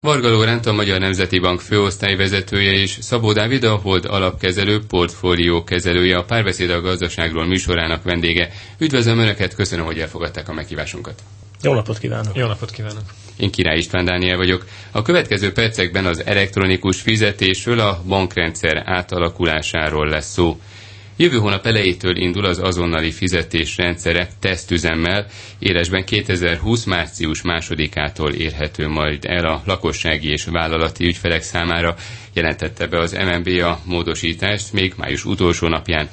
Varga Lóránt a Magyar Nemzeti Bank főosztályvezetője és Szabó Dávid a Hold alapkezelő portfólió kezelője a Párbeszéd a gazdaságról műsorának vendége. Üdvözlöm Önöket, köszönöm, hogy elfogadták a meghívásunkat. Jó napot kívánok! Jó napot kívánok! Én Király István Dániel vagyok. A következő percekben az elektronikus fizetésről, a bankrendszer átalakulásáról lesz szó. Jövő hónap elejétől indul az azonnali fizetés rendszere tesztüzemmel, élesben 2020 március másodikától érhető majd el a lakossági és vállalati ügyfelek számára, jelentette be az MNB a módosítást még május utolsó napján.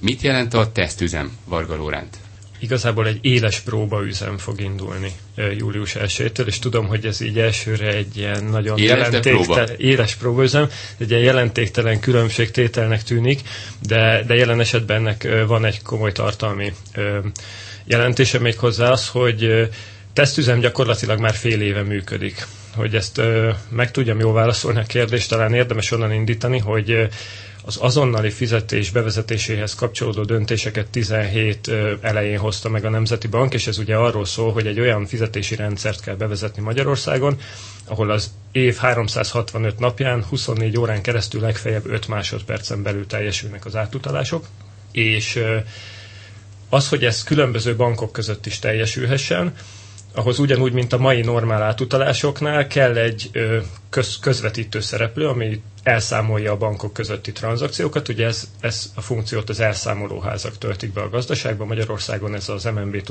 Mit jelent a tesztüzem, Varga Lóránt? Igazából egy éles próbaüzem fog indulni július 1 és tudom, hogy ez így elsőre egy ilyen nagyon éles, jelentéktelen, próba. éles próbaüzem, egy ilyen jelentéktelen különbségtételnek tűnik, de, de jelen esetben ennek van egy komoly tartalmi jelentése még hozzá az, hogy tesztüzem gyakorlatilag már fél éve működik. Hogy ezt meg tudjam jól válaszolni a kérdést, talán érdemes onnan indítani, hogy az azonnali fizetés bevezetéséhez kapcsolódó döntéseket 17 elején hozta meg a Nemzeti Bank, és ez ugye arról szól, hogy egy olyan fizetési rendszert kell bevezetni Magyarországon, ahol az év 365 napján 24 órán keresztül legfeljebb 5 másodpercen belül teljesülnek az átutalások, és az, hogy ez különböző bankok között is teljesülhessen, ahhoz ugyanúgy, mint a mai normál átutalásoknál kell egy köz, közvetítő szereplő, ami elszámolja a bankok közötti tranzakciókat. Ugye ez, ez a funkciót az elszámolóházak töltik be a gazdaságban. Magyarországon ez az MNB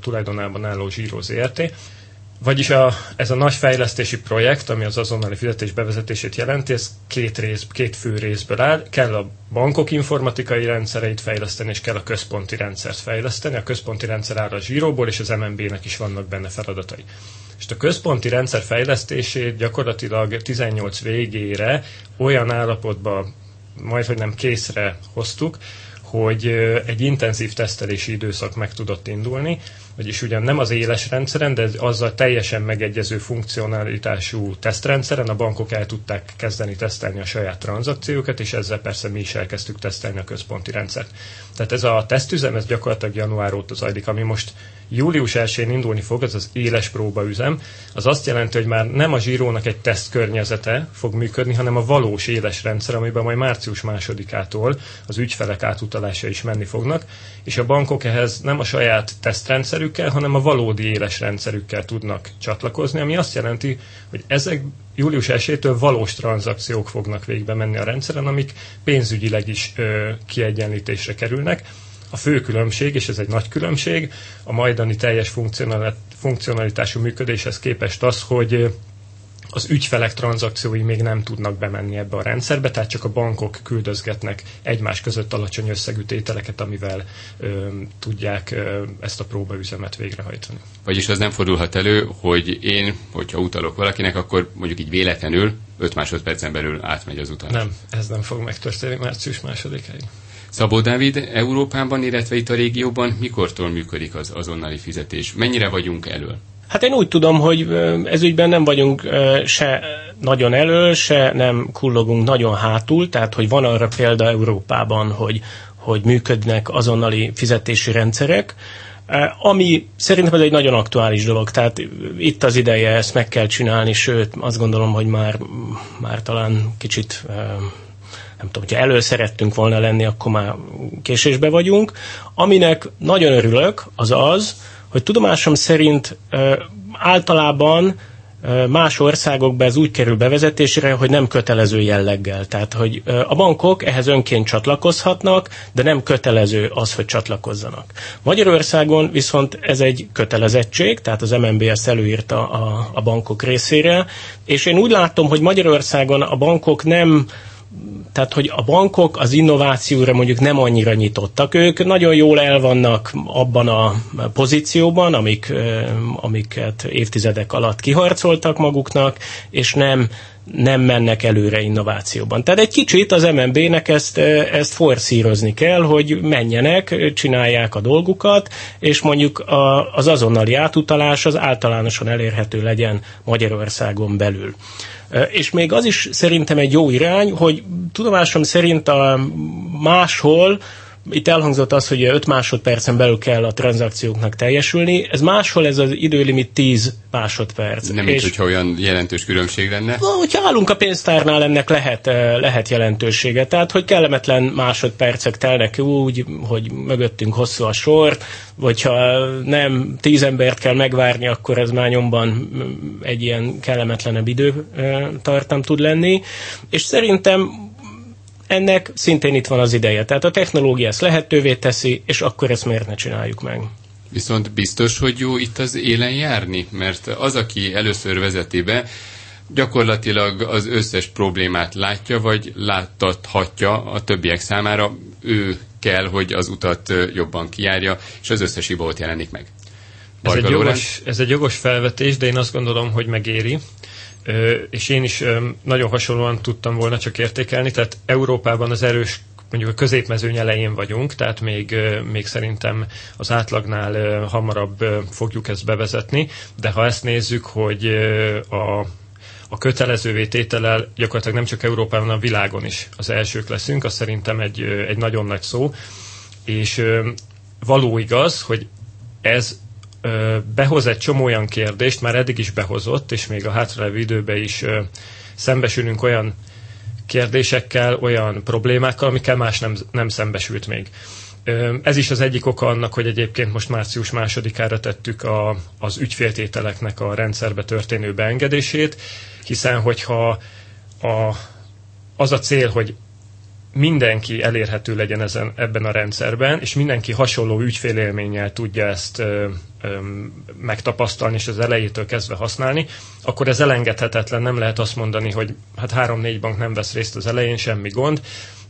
tulajdonában álló Zsíró ZRT. Vagyis a, ez a nagy fejlesztési projekt, ami az azonnali fizetés bevezetését jelenti, ez két, rész, két fő részből áll. Kell a bankok informatikai rendszereit fejleszteni, és kell a központi rendszert fejleszteni. A központi rendszer áll a zsíróból, és az MNB-nek is vannak benne feladatai. És a központi rendszer fejlesztését gyakorlatilag 18 végére olyan állapotban majd, hogy nem készre hoztuk, hogy egy intenzív tesztelési időszak meg tudott indulni, vagyis ugyan nem az éles rendszeren, de azzal teljesen megegyező funkcionalitású tesztrendszeren a bankok el tudták kezdeni tesztelni a saját tranzakciókat, és ezzel persze mi is elkezdtük tesztelni a központi rendszert. Tehát ez a tesztüzem, ez gyakorlatilag január óta zajlik, ami most július 1-én indulni fog, ez az éles próbaüzem, az azt jelenti, hogy már nem a zsírónak egy teszt környezete fog működni, hanem a valós éles rendszer, amiben majd március másodikától az ügyfelek átutalása is menni fognak, és a bankok ehhez nem a saját tesztrendszerükkel, hanem a valódi éles rendszerükkel tudnak csatlakozni, ami azt jelenti, hogy ezek július 1-től valós tranzakciók fognak végbe menni a rendszeren, amik pénzügyileg is ö, kiegyenlítésre kerülnek, a fő különbség, és ez egy nagy különbség, a majdani teljes funkcionalitású működéshez képest az, hogy az ügyfelek tranzakciói még nem tudnak bemenni ebbe a rendszerbe, tehát csak a bankok küldözgetnek egymás között alacsony összegű tételeket, amivel ö, tudják ö, ezt a próbaüzemet végrehajtani. Vagyis az nem fordulhat elő, hogy én, hogyha utalok valakinek, akkor mondjuk így véletlenül 5 másodpercen belül átmegy az utalás. Nem, ez nem fog megtörténni március másodikáig. Szabó Dávid, Európában, illetve itt a régióban mikortól működik az azonnali fizetés? Mennyire vagyunk elől? Hát én úgy tudom, hogy ezügyben nem vagyunk se nagyon elől, se nem kullogunk nagyon hátul, tehát hogy van arra példa Európában, hogy, hogy működnek azonnali fizetési rendszerek, ami szerintem ez egy nagyon aktuális dolog, tehát itt az ideje ezt meg kell csinálni, sőt azt gondolom, hogy már, már talán kicsit nem tudom, hogyha elő szerettünk volna lenni, akkor már késésbe vagyunk. Aminek nagyon örülök, az az, hogy tudomásom szerint általában más országokban ez úgy kerül bevezetésre, hogy nem kötelező jelleggel. Tehát, hogy a bankok ehhez önként csatlakozhatnak, de nem kötelező az, hogy csatlakozzanak. Magyarországon viszont ez egy kötelezettség, tehát az MNB ezt előírta a, a bankok részére, és én úgy látom, hogy Magyarországon a bankok nem tehát, hogy a bankok az innovációra mondjuk nem annyira nyitottak. Ők nagyon jól elvannak abban a pozícióban, amik, amiket évtizedek alatt kiharcoltak maguknak, és nem nem mennek előre innovációban. Tehát egy kicsit az MNB-nek ezt, ezt forszírozni kell, hogy menjenek, csinálják a dolgukat, és mondjuk a, az azonnali átutalás az általánosan elérhető legyen Magyarországon belül. És még az is szerintem egy jó irány, hogy tudomásom szerint a máshol Itt elhangzott az, hogy 5 másodpercen belül kell a tranzakcióknak teljesülni. Ez máshol ez az időlimit 10 másodperc. Nem és, hogyha olyan jelentős különbség lenne. Hogyha állunk a pénztárnál, ennek lehet, lehet jelentősége. Tehát, hogy kellemetlen másodpercek telnek úgy, hogy mögöttünk hosszú a sor, vagy ha nem tíz embert kell megvárni, akkor ez már nyomban egy ilyen kellemetlenebb időtartam tud lenni. És szerintem ennek szintén itt van az ideje. Tehát a technológia ezt lehetővé teszi, és akkor ezt miért ne csináljuk meg? Viszont biztos, hogy jó itt az élen járni, mert az, aki először vezeti be, gyakorlatilag az összes problémát látja, vagy láttathatja a többiek számára. Ő kell, hogy az utat jobban kijárja, és az összes hiba ott jelenik meg. Ez egy, jogos, ez egy jogos felvetés, de én azt gondolom, hogy megéri. És én is nagyon hasonlóan tudtam volna csak értékelni, tehát Európában az erős mondjuk a középmezőny elején vagyunk, tehát még, még szerintem az átlagnál hamarabb fogjuk ezt bevezetni, de ha ezt nézzük, hogy a a kötelezővé tételel gyakorlatilag nem csak Európában, hanem a világon is az elsők leszünk, az szerintem egy, egy nagyon nagy szó, és való igaz, hogy ez behoz egy csomó olyan kérdést, már eddig is behozott, és még a hátralévő időben is szembesülünk olyan kérdésekkel, olyan problémákkal, amikkel más nem, nem szembesült még. Ez is az egyik oka annak, hogy egyébként most március másodikára tettük a, az ügyféltételeknek a rendszerbe történő beengedését, hiszen hogyha a, az a cél, hogy mindenki elérhető legyen ezen, ebben a rendszerben, és mindenki hasonló ügyfélélménnyel tudja ezt ö, ö, megtapasztalni, és az elejétől kezdve használni, akkor ez elengedhetetlen, nem lehet azt mondani, hogy hát három-négy bank nem vesz részt az elején, semmi gond,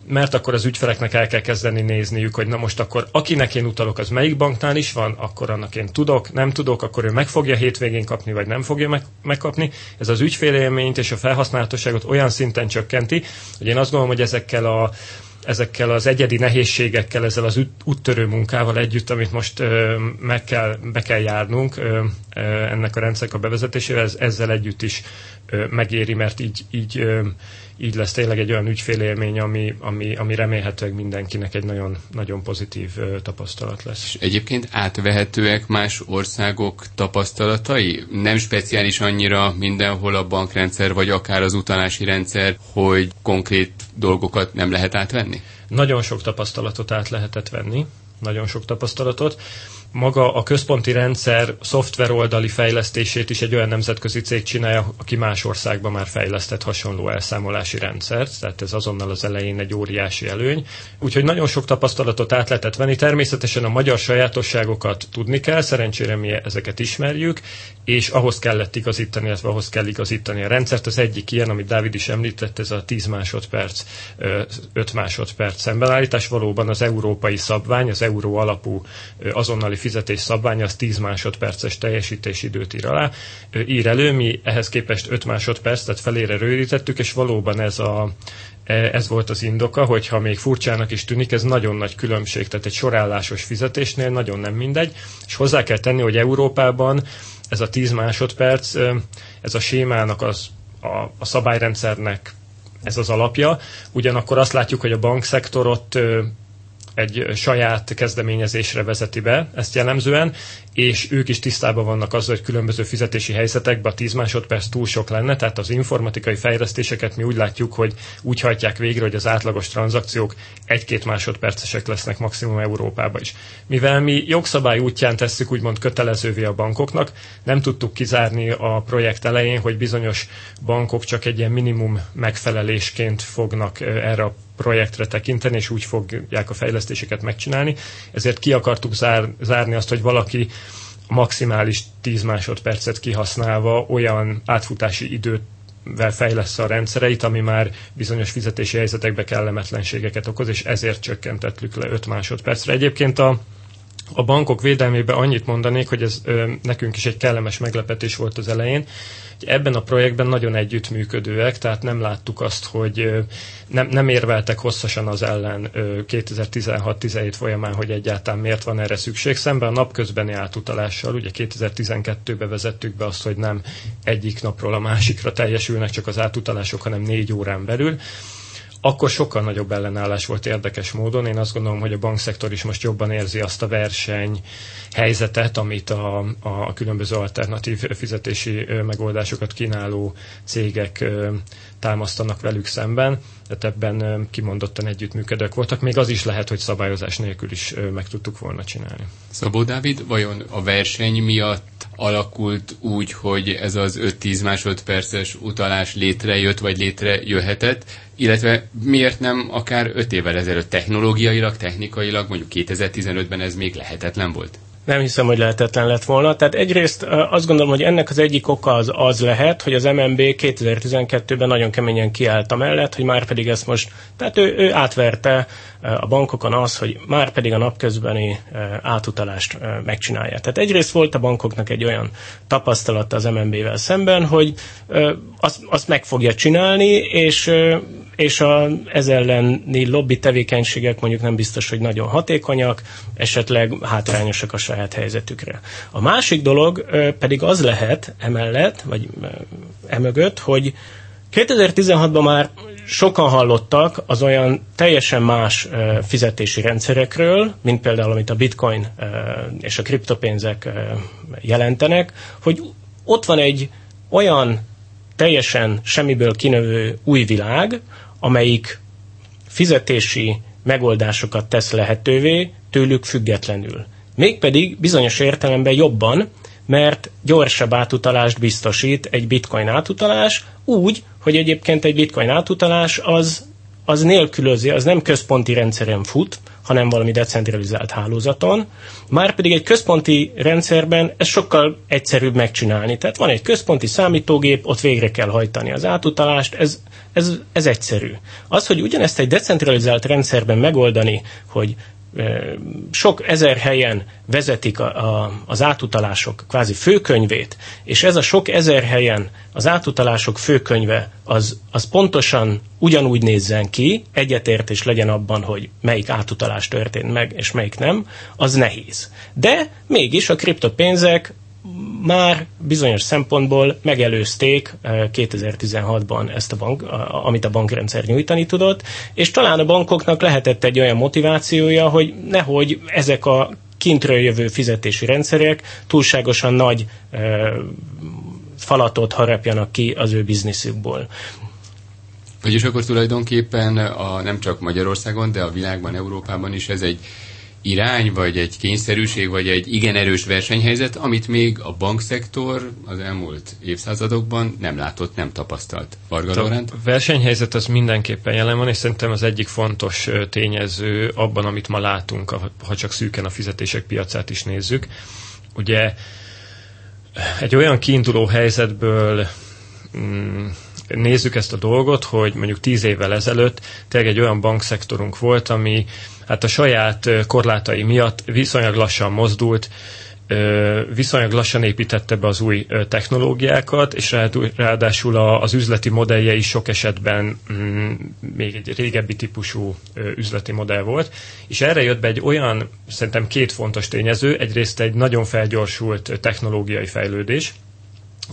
mert akkor az ügyfeleknek el kell kezdeni nézniük, hogy na most akkor akinek én utalok, az melyik banknál is van, akkor annak én tudok, nem tudok, akkor ő meg fogja hétvégén kapni, vagy nem fogja meg, megkapni. Ez az ügyfélélményt és a felhasználhatóságot olyan szinten csökkenti, hogy én azt gondolom, hogy ezekkel a ezekkel az egyedi nehézségekkel, ezzel az úttörő munkával együtt, amit most ö, meg kell, be kell járnunk ö, ö, ennek a rendszernek a bevezetésével, ez, ezzel együtt is ö, megéri, mert így, így ö, így lesz tényleg egy olyan ügyfélélmény, ami, ami, ami remélhetőleg mindenkinek egy nagyon, nagyon pozitív tapasztalat lesz. És egyébként átvehetőek más országok tapasztalatai? Nem speciális annyira mindenhol a bankrendszer, vagy akár az utalási rendszer, hogy konkrét dolgokat nem lehet átvenni? Nagyon sok tapasztalatot át lehetett venni, nagyon sok tapasztalatot maga a központi rendszer szoftver oldali fejlesztését is egy olyan nemzetközi cég csinálja, aki más országban már fejlesztett hasonló elszámolási rendszert, tehát ez azonnal az elején egy óriási előny. Úgyhogy nagyon sok tapasztalatot át lehetett venni. Természetesen a magyar sajátosságokat tudni kell, szerencsére mi ezeket ismerjük, és ahhoz kellett igazítani, illetve ahhoz kell igazítani a rendszert. Az egyik ilyen, amit Dávid is említett, ez a 10 másodperc, 5 másodperc szembenállítás. Valóban az európai szabvány, az euró alapú azonnali fizetés szabvány az 10 másodperces teljesítési időt ír alá. Ír elő, mi ehhez képest 5 másodperc, tehát felére rövidítettük, és valóban ez a, e, ez volt az indoka, hogyha még furcsának is tűnik, ez nagyon nagy különbség, tehát egy sorállásos fizetésnél nagyon nem mindegy, és hozzá kell tenni, hogy Európában ez a 10 másodperc, ez a sémának az, a, a szabályrendszernek ez az alapja. Ugyanakkor azt látjuk, hogy a bankszektor ott egy saját kezdeményezésre vezeti be ezt jellemzően, és ők is tisztában vannak azzal, hogy különböző fizetési helyzetekben a 10 másodperc túl sok lenne, tehát az informatikai fejlesztéseket mi úgy látjuk, hogy úgy hajtják végre, hogy az átlagos tranzakciók egy-két másodpercesek lesznek maximum Európában is. Mivel mi jogszabály útján tesszük úgymond kötelezővé a bankoknak, nem tudtuk kizárni a projekt elején, hogy bizonyos bankok csak egy ilyen minimum megfelelésként fognak erre a projektre tekinteni, és úgy fogják a fejlesztéseket megcsinálni. Ezért ki akartuk zár, zárni azt, hogy valaki maximális 10 másodpercet kihasználva olyan átfutási időt vel fejlesz a rendszereit, ami már bizonyos fizetési helyzetekbe kellemetlenségeket okoz, és ezért csökkentettük le 5 másodpercre. Egyébként a, a bankok védelmében annyit mondanék, hogy ez ö, nekünk is egy kellemes meglepetés volt az elején, ebben a projektben nagyon együttműködőek, tehát nem láttuk azt, hogy nem, nem érveltek hosszasan az ellen 2016-17 folyamán, hogy egyáltalán miért van erre szükség. Szemben a napközbeni átutalással, ugye 2012-ben vezettük be azt, hogy nem egyik napról a másikra teljesülnek csak az átutalások, hanem négy órán belül akkor sokkal nagyobb ellenállás volt érdekes módon. Én azt gondolom, hogy a bankszektor is most jobban érzi azt a verseny helyzetet, amit a, a különböző alternatív fizetési megoldásokat kínáló cégek támasztanak velük szemben, tehát ebben kimondottan együttműködők voltak. Még az is lehet, hogy szabályozás nélkül is meg tudtuk volna csinálni. Szabó Dávid, vajon a verseny miatt alakult úgy, hogy ez az 5-10 másodperces utalás létrejött, vagy létrejöhetett, illetve miért nem akár 5 évvel ezelőtt technológiailag, technikailag, mondjuk 2015-ben ez még lehetetlen volt? Nem hiszem, hogy lehetetlen lett volna. Tehát egyrészt azt gondolom, hogy ennek az egyik oka az az lehet, hogy az MNB 2012-ben nagyon keményen kiállt mellett, hogy már pedig ezt most, tehát ő, ő átverte a bankokon az, hogy már pedig a napközbeni átutalást megcsinálja. Tehát egyrészt volt a bankoknak egy olyan tapasztalata az MNB-vel szemben, hogy azt, azt meg fogja csinálni, és és a, ez elleni lobby tevékenységek mondjuk nem biztos, hogy nagyon hatékonyak, esetleg hátrányosak a saját helyzetükre. A másik dolog pedig az lehet emellett, vagy emögött, hogy 2016-ban már sokan hallottak az olyan teljesen más fizetési rendszerekről, mint például amit a bitcoin és a kriptopénzek jelentenek, hogy ott van egy olyan teljesen semmiből kinövő új világ, amelyik fizetési megoldásokat tesz lehetővé tőlük függetlenül. Mégpedig bizonyos értelemben jobban, mert gyorsabb átutalást biztosít egy bitcoin átutalás, úgy, hogy egyébként egy bitcoin átutalás az, az nélkülözi, az nem központi rendszeren fut, hanem valami decentralizált hálózaton. Márpedig egy központi rendszerben ez sokkal egyszerűbb megcsinálni. Tehát van egy központi számítógép, ott végre kell hajtani az átutalást, ez, ez, ez egyszerű. Az, hogy ugyanezt egy decentralizált rendszerben megoldani, hogy sok ezer helyen vezetik a, a, az átutalások kvázi főkönyvét, és ez a sok ezer helyen az átutalások főkönyve az, az pontosan ugyanúgy nézzen ki, egyetértés legyen abban, hogy melyik átutalás történt meg, és melyik nem, az nehéz. De mégis a kriptopénzek már bizonyos szempontból megelőzték 2016-ban eh, ezt a bank, amit a bankrendszer nyújtani tudott, és talán a bankoknak lehetett egy olyan motivációja, hogy nehogy ezek a kintről jövő fizetési rendszerek túlságosan nagy eh, falatot harapjanak ki az ő bizniszükből. Vagyis akkor tulajdonképpen a, nem csak Magyarországon, de a világban, Európában is ez egy irány, vagy egy kényszerűség, vagy egy igen erős versenyhelyzet, amit még a bankszektor az elmúlt évszázadokban nem látott, nem tapasztalt. Varga A versenyhelyzet az mindenképpen jelen van, és szerintem az egyik fontos tényező abban, amit ma látunk, ha csak szűken a fizetések piacát is nézzük. Ugye egy olyan kiinduló helyzetből mm, nézzük ezt a dolgot, hogy mondjuk tíz évvel ezelőtt tényleg egy olyan bankszektorunk volt, ami hát a saját korlátai miatt viszonylag lassan mozdult, viszonylag lassan építette be az új technológiákat, és ráadásul az üzleti modellje is sok esetben mm, még egy régebbi típusú üzleti modell volt, és erre jött be egy olyan, szerintem két fontos tényező, egyrészt egy nagyon felgyorsult technológiai fejlődés,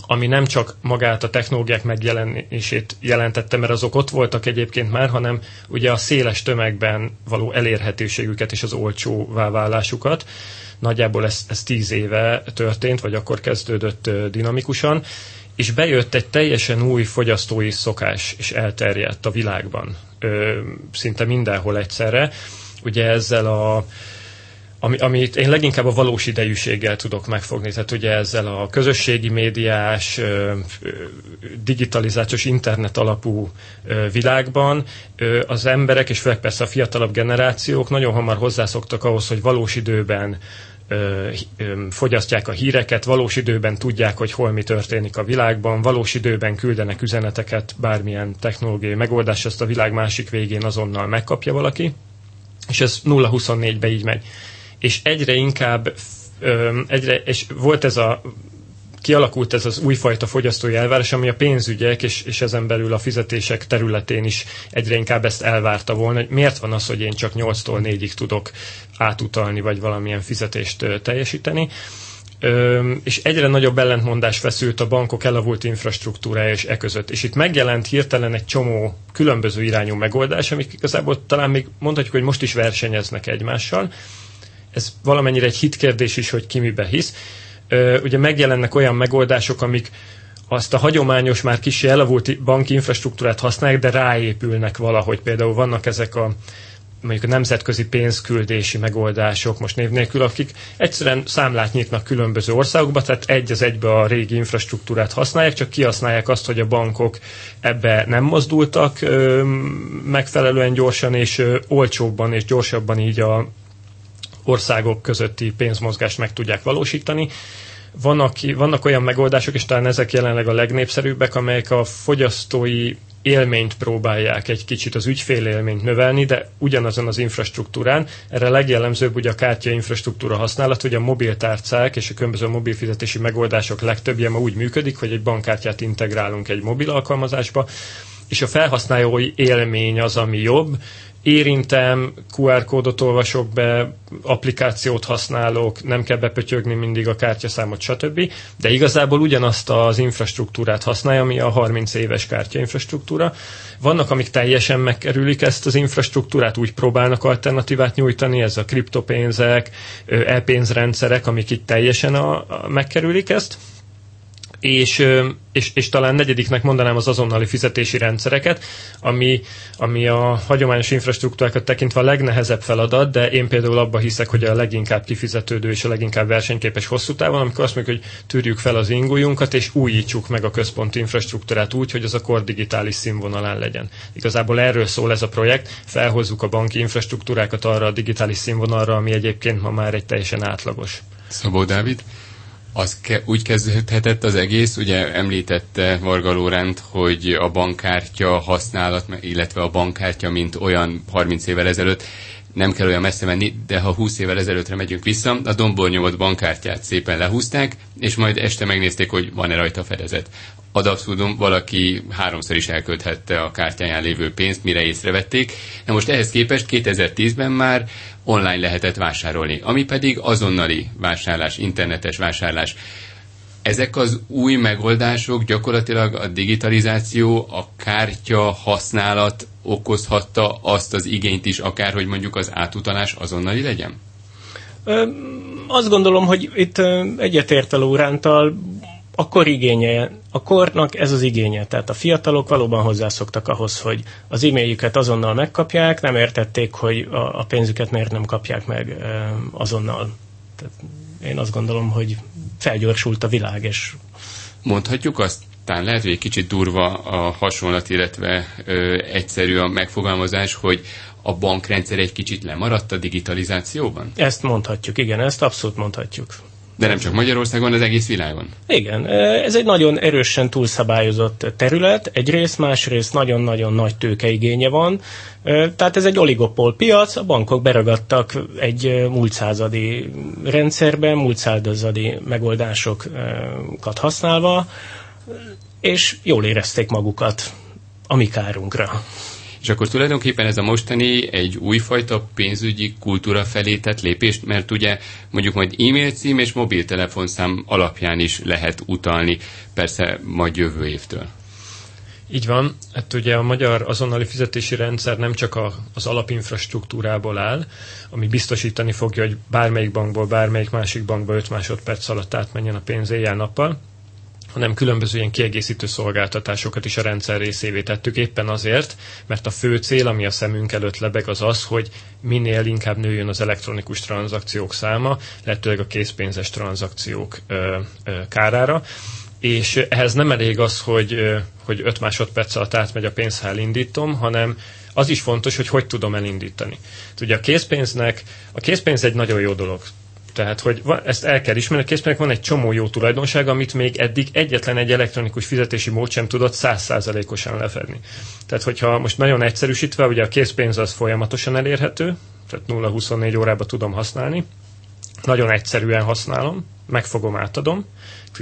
ami nem csak magát a technológiák megjelenését jelentette, mert azok ott voltak egyébként már, hanem ugye a széles tömegben való elérhetőségüket és az olcsóvá válásukat. Nagyjából ez, ez tíz éve történt, vagy akkor kezdődött dinamikusan, és bejött egy teljesen új fogyasztói szokás, és elterjedt a világban, szinte mindenhol egyszerre. Ugye ezzel a ami, amit én leginkább a valós idejűséggel tudok megfogni. Tehát ugye ezzel a közösségi médiás, digitalizációs, internet alapú világban az emberek, és főleg persze a fiatalabb generációk nagyon hamar hozzászoktak ahhoz, hogy valós időben fogyasztják a híreket, valós időben tudják, hogy hol mi történik a világban, valós időben küldenek üzeneteket, bármilyen technológiai megoldás, ezt a világ másik végén azonnal megkapja valaki, és ez 0-24-be így megy és egyre inkább egyre, és volt ez a kialakult ez az újfajta fogyasztói elvárás, ami a pénzügyek és, és ezen belül a fizetések területén is egyre inkább ezt elvárta volna, hogy miért van az, hogy én csak 8-tól 4-ig tudok átutalni, vagy valamilyen fizetést teljesíteni. és egyre nagyobb ellentmondás feszült a bankok elavult infrastruktúrája és e között. És itt megjelent hirtelen egy csomó különböző irányú megoldás, amik igazából talán még mondhatjuk, hogy most is versenyeznek egymással. Ez valamennyire egy hitkérdés is, hogy ki mibe hisz. Ugye megjelennek olyan megoldások, amik azt a hagyományos, már kicsi elavult banki infrastruktúrát használják, de ráépülnek valahogy. Például vannak ezek a mondjuk a nemzetközi pénzküldési megoldások, most név nélkül, akik egyszerűen számlát nyitnak különböző országokba, tehát egy az egybe a régi infrastruktúrát használják, csak kihasználják azt, hogy a bankok ebbe nem mozdultak ö, megfelelően gyorsan, és ö, olcsóbban és gyorsabban így a országok közötti pénzmozgást meg tudják valósítani. Vannak, vannak olyan megoldások, és talán ezek jelenleg a legnépszerűbbek, amelyek a fogyasztói élményt próbálják egy kicsit az ügyfél élményt növelni, de ugyanazon az infrastruktúrán. Erre legjellemzőbb ugye a kártya infrastruktúra használat, hogy a mobiltárcák és a különböző mobilfizetési megoldások legtöbbje ma úgy működik, hogy egy bankkártyát integrálunk egy mobil alkalmazásba, és a felhasználói élmény az, ami jobb, érintem, QR kódot olvasok be, applikációt használok, nem kell bepötyögni mindig a kártyaszámot, stb. De igazából ugyanazt az infrastruktúrát használja, ami a 30 éves kártyainfrastruktúra. Vannak, amik teljesen megkerülik ezt az infrastruktúrát, úgy próbálnak alternatívát nyújtani, ez a kriptopénzek, e-pénzrendszerek, amik itt teljesen a, a, megkerülik ezt és, és, és talán negyediknek mondanám az azonnali fizetési rendszereket, ami, ami a hagyományos infrastruktúrákat tekintve a legnehezebb feladat, de én például abba hiszek, hogy a leginkább kifizetődő és a leginkább versenyképes hosszú távon, amikor azt mondjuk, hogy tűrjük fel az ingójunkat, és újítsuk meg a központi infrastruktúrát úgy, hogy az a kor digitális színvonalán legyen. Igazából erről szól ez a projekt, felhozzuk a banki infrastruktúrákat arra a digitális színvonalra, ami egyébként ma már egy teljesen átlagos. Szabó Dávid? Az ke- úgy kezdődhetett az egész, ugye említette Varga Lóránt, hogy a bankkártya használat, illetve a bankkártya, mint olyan 30 évvel ezelőtt, nem kell olyan messze menni, de ha 20 évvel ezelőttre megyünk vissza, a dombból nyomott bankkártyát szépen lehúzták, és majd este megnézték, hogy van-e rajta fedezet. Ad abszurdum, valaki háromszor is elkölthette a kártyáján lévő pénzt, mire észrevették. Na most ehhez képest 2010-ben már online lehetett vásárolni, ami pedig azonnali vásárlás, internetes vásárlás. Ezek az új megoldások gyakorlatilag a digitalizáció, a kártya használat okozhatta azt az igényt is, akár hogy mondjuk az átutalás azonnali legyen? Ö, azt gondolom, hogy itt egyetért a Lórántal, a kor igénye, a kornak ez az igénye. Tehát a fiatalok valóban hozzászoktak ahhoz, hogy az e-mailjüket azonnal megkapják, nem értették, hogy a, a pénzüket miért nem kapják meg azonnal. Tehát én azt gondolom, hogy felgyorsult a világ, és... Mondhatjuk azt, talán lehet, hogy egy kicsit durva a hasonlat, illetve ö, egyszerű a megfogalmazás, hogy a bankrendszer egy kicsit lemaradt a digitalizációban? Ezt mondhatjuk, igen, ezt abszolút mondhatjuk. De nem csak Magyarországon, az egész világon. Igen, ez egy nagyon erősen túlszabályozott terület, egyrészt, másrészt nagyon-nagyon nagy tőkeigénye van, tehát ez egy oligopól piac, a bankok beragadtak egy múlt századi rendszerben, múlt századi megoldásokat használva, és jól érezték magukat a mi kárunkra. És akkor tulajdonképpen ez a mostani egy újfajta pénzügyi kultúra felé tett lépést, mert ugye mondjuk majd e-mail cím és mobiltelefonszám alapján is lehet utalni, persze majd jövő évtől. Így van. Hát ugye a magyar azonnali fizetési rendszer nem csak a, az alapinfrastruktúrából áll, ami biztosítani fogja, hogy bármelyik bankból, bármelyik másik bankba 5 másodperc alatt átmenjen a pénz éjjel-nappal, hanem különböző ilyen kiegészítő szolgáltatásokat is a rendszer részévé tettük éppen azért, mert a fő cél, ami a szemünk előtt lebeg, az az, hogy minél inkább nőjön az elektronikus tranzakciók száma, lehetőleg a készpénzes tranzakciók ö, ö, kárára, és ehhez nem elég az, hogy, hogy 5 másodperc alatt átmegy a pénz, ha elindítom, hanem az is fontos, hogy hogy tudom elindítani. Ugye a készpénznek, a készpénz egy nagyon jó dolog. Tehát, hogy ezt el kell ismerni, a készpénznek van egy csomó jó tulajdonság, amit még eddig egyetlen egy elektronikus fizetési mód sem tudott százszázalékosan lefedni. Tehát, hogyha most nagyon egyszerűsítve, ugye a készpénz az folyamatosan elérhető, tehát 0-24 órában tudom használni, nagyon egyszerűen használom, megfogom, átadom,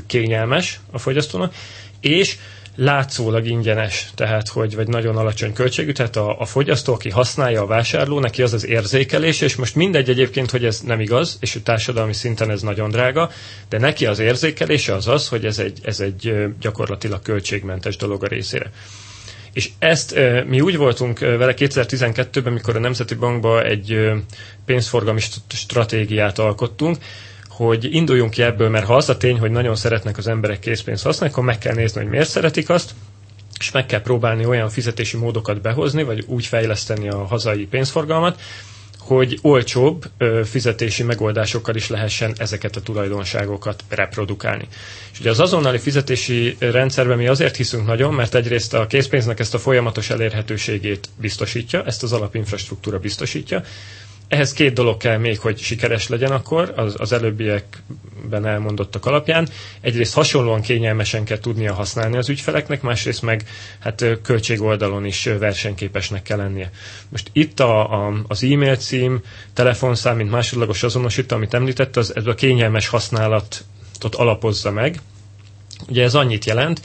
kényelmes a fogyasztónak, és látszólag ingyenes, tehát hogy vagy nagyon alacsony költségű, tehát a, a fogyasztó, aki használja a vásárló, neki az az érzékelés, és most mindegy egyébként, hogy ez nem igaz, és a társadalmi szinten ez nagyon drága, de neki az érzékelése az az, hogy ez egy, ez egy gyakorlatilag költségmentes dolog a részére. És ezt mi úgy voltunk vele 2012-ben, mikor a Nemzeti Bankba egy pénzforgalmi stratégiát alkottunk, hogy induljunk ki ebből, mert ha az a tény, hogy nagyon szeretnek az emberek készpénzt használni, akkor meg kell nézni, hogy miért szeretik azt, és meg kell próbálni olyan fizetési módokat behozni, vagy úgy fejleszteni a hazai pénzforgalmat, hogy olcsóbb ö, fizetési megoldásokkal is lehessen ezeket a tulajdonságokat reprodukálni. És ugye az azonnali fizetési rendszerben mi azért hiszünk nagyon, mert egyrészt a készpénznek ezt a folyamatos elérhetőségét biztosítja, ezt az alapinfrastruktúra biztosítja, ehhez két dolog kell még, hogy sikeres legyen akkor, az, az előbbiekben elmondottak alapján. Egyrészt hasonlóan kényelmesen kell tudnia használni az ügyfeleknek, másrészt meg hát költség oldalon is versenyképesnek kell lennie. Most itt a, a, az e-mail cím, telefonszám, mint másodlagos azonosító, amit említett, az ez a kényelmes használatot alapozza meg. Ugye ez annyit jelent,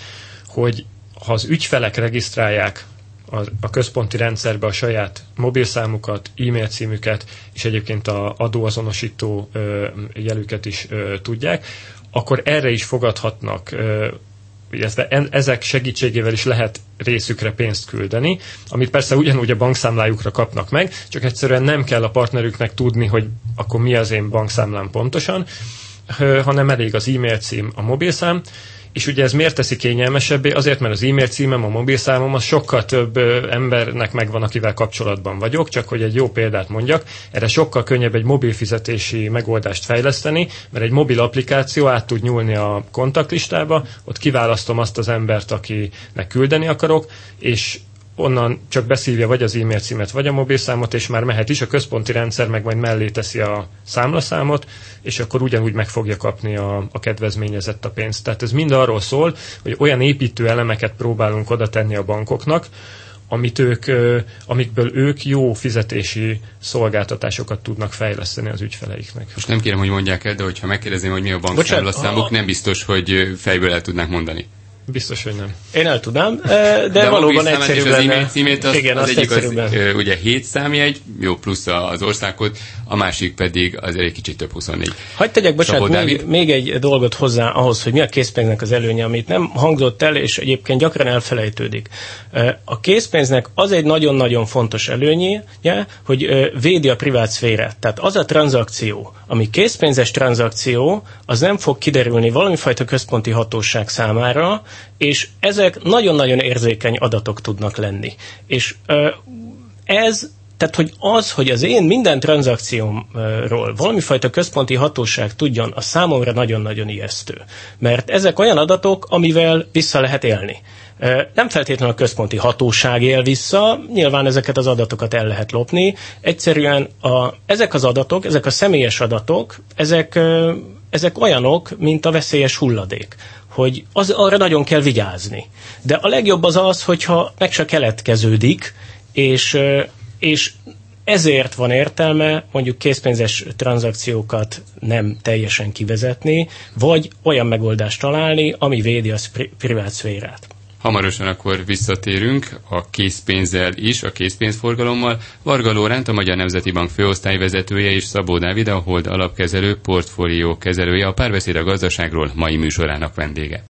hogy ha az ügyfelek regisztrálják a, a központi rendszerbe a saját mobilszámukat, e-mail címüket, és egyébként a adóazonosító jelüket is tudják, akkor erre is fogadhatnak illetve ezek segítségével is lehet részükre pénzt küldeni, amit persze ugyanúgy a bankszámlájukra kapnak meg, csak egyszerűen nem kell a partnerüknek tudni, hogy akkor mi az én bankszámlám pontosan, hanem elég az e-mail cím, a mobilszám, és ugye ez miért teszi kényelmesebbé? Azért, mert az e-mail címem, a mobilszámom, az sokkal több embernek megvan, akivel kapcsolatban vagyok, csak hogy egy jó példát mondjak, erre sokkal könnyebb egy mobil fizetési megoldást fejleszteni, mert egy mobil applikáció át tud nyúlni a kontaktlistába, ott kiválasztom azt az embert, akinek küldeni akarok, és onnan csak beszívja vagy az e-mail címet, vagy a mobilszámot, és már mehet is, a központi rendszer meg majd mellé teszi a számlaszámot, és akkor ugyanúgy meg fogja kapni a, a kedvezményezett a pénzt. Tehát ez mind arról szól, hogy olyan építő elemeket próbálunk oda tenni a bankoknak, amit ők, amikből ők jó fizetési szolgáltatásokat tudnak fejleszteni az ügyfeleiknek. Most nem kérem, hogy mondják el, de hogyha megkérdezném, hogy mi a bankszámlaszámuk, nem biztos, hogy fejből el tudnák mondani. Biztos, hogy nem. Én el tudnám, de, de valóban egyszerűbb lenne. Az címét az, Igen, az, az egyik az, ugye 7 számjegy, jó plusz az országkod, a másik pedig az egy kicsit több 24. Hagy tegyek, bocsánat, még, még, egy dolgot hozzá ahhoz, hogy mi a készpénznek az előnye, amit nem hangzott el, és egyébként gyakran elfelejtődik. A készpénznek az egy nagyon-nagyon fontos előnye, hogy védi a privát szférát. Tehát az a tranzakció, ami készpénzes tranzakció, az nem fog kiderülni valamifajta központi hatóság számára, és ezek nagyon-nagyon érzékeny adatok tudnak lenni. És ez tehát, hogy az, hogy az én minden tranzakciómról valamifajta központi hatóság tudjon, a számomra nagyon-nagyon ijesztő. Mert ezek olyan adatok, amivel vissza lehet élni. Nem feltétlenül a központi hatóság él vissza, nyilván ezeket az adatokat el lehet lopni. Egyszerűen a, ezek az adatok, ezek a személyes adatok, ezek, ezek olyanok, mint a veszélyes hulladék hogy az, arra nagyon kell vigyázni. De a legjobb az az, hogyha meg se keletkeződik, és, és ezért van értelme mondjuk készpénzes tranzakciókat nem teljesen kivezetni, vagy olyan megoldást találni, ami védi a privát szférát. Hamarosan akkor visszatérünk a készpénzzel is, a készpénzforgalommal. Varga Lóránt, a Magyar Nemzeti Bank főosztályvezetője és Szabó Dávid, a Hold alapkezelő portfólió kezelője, a párbeszéd a gazdaságról mai műsorának vendége.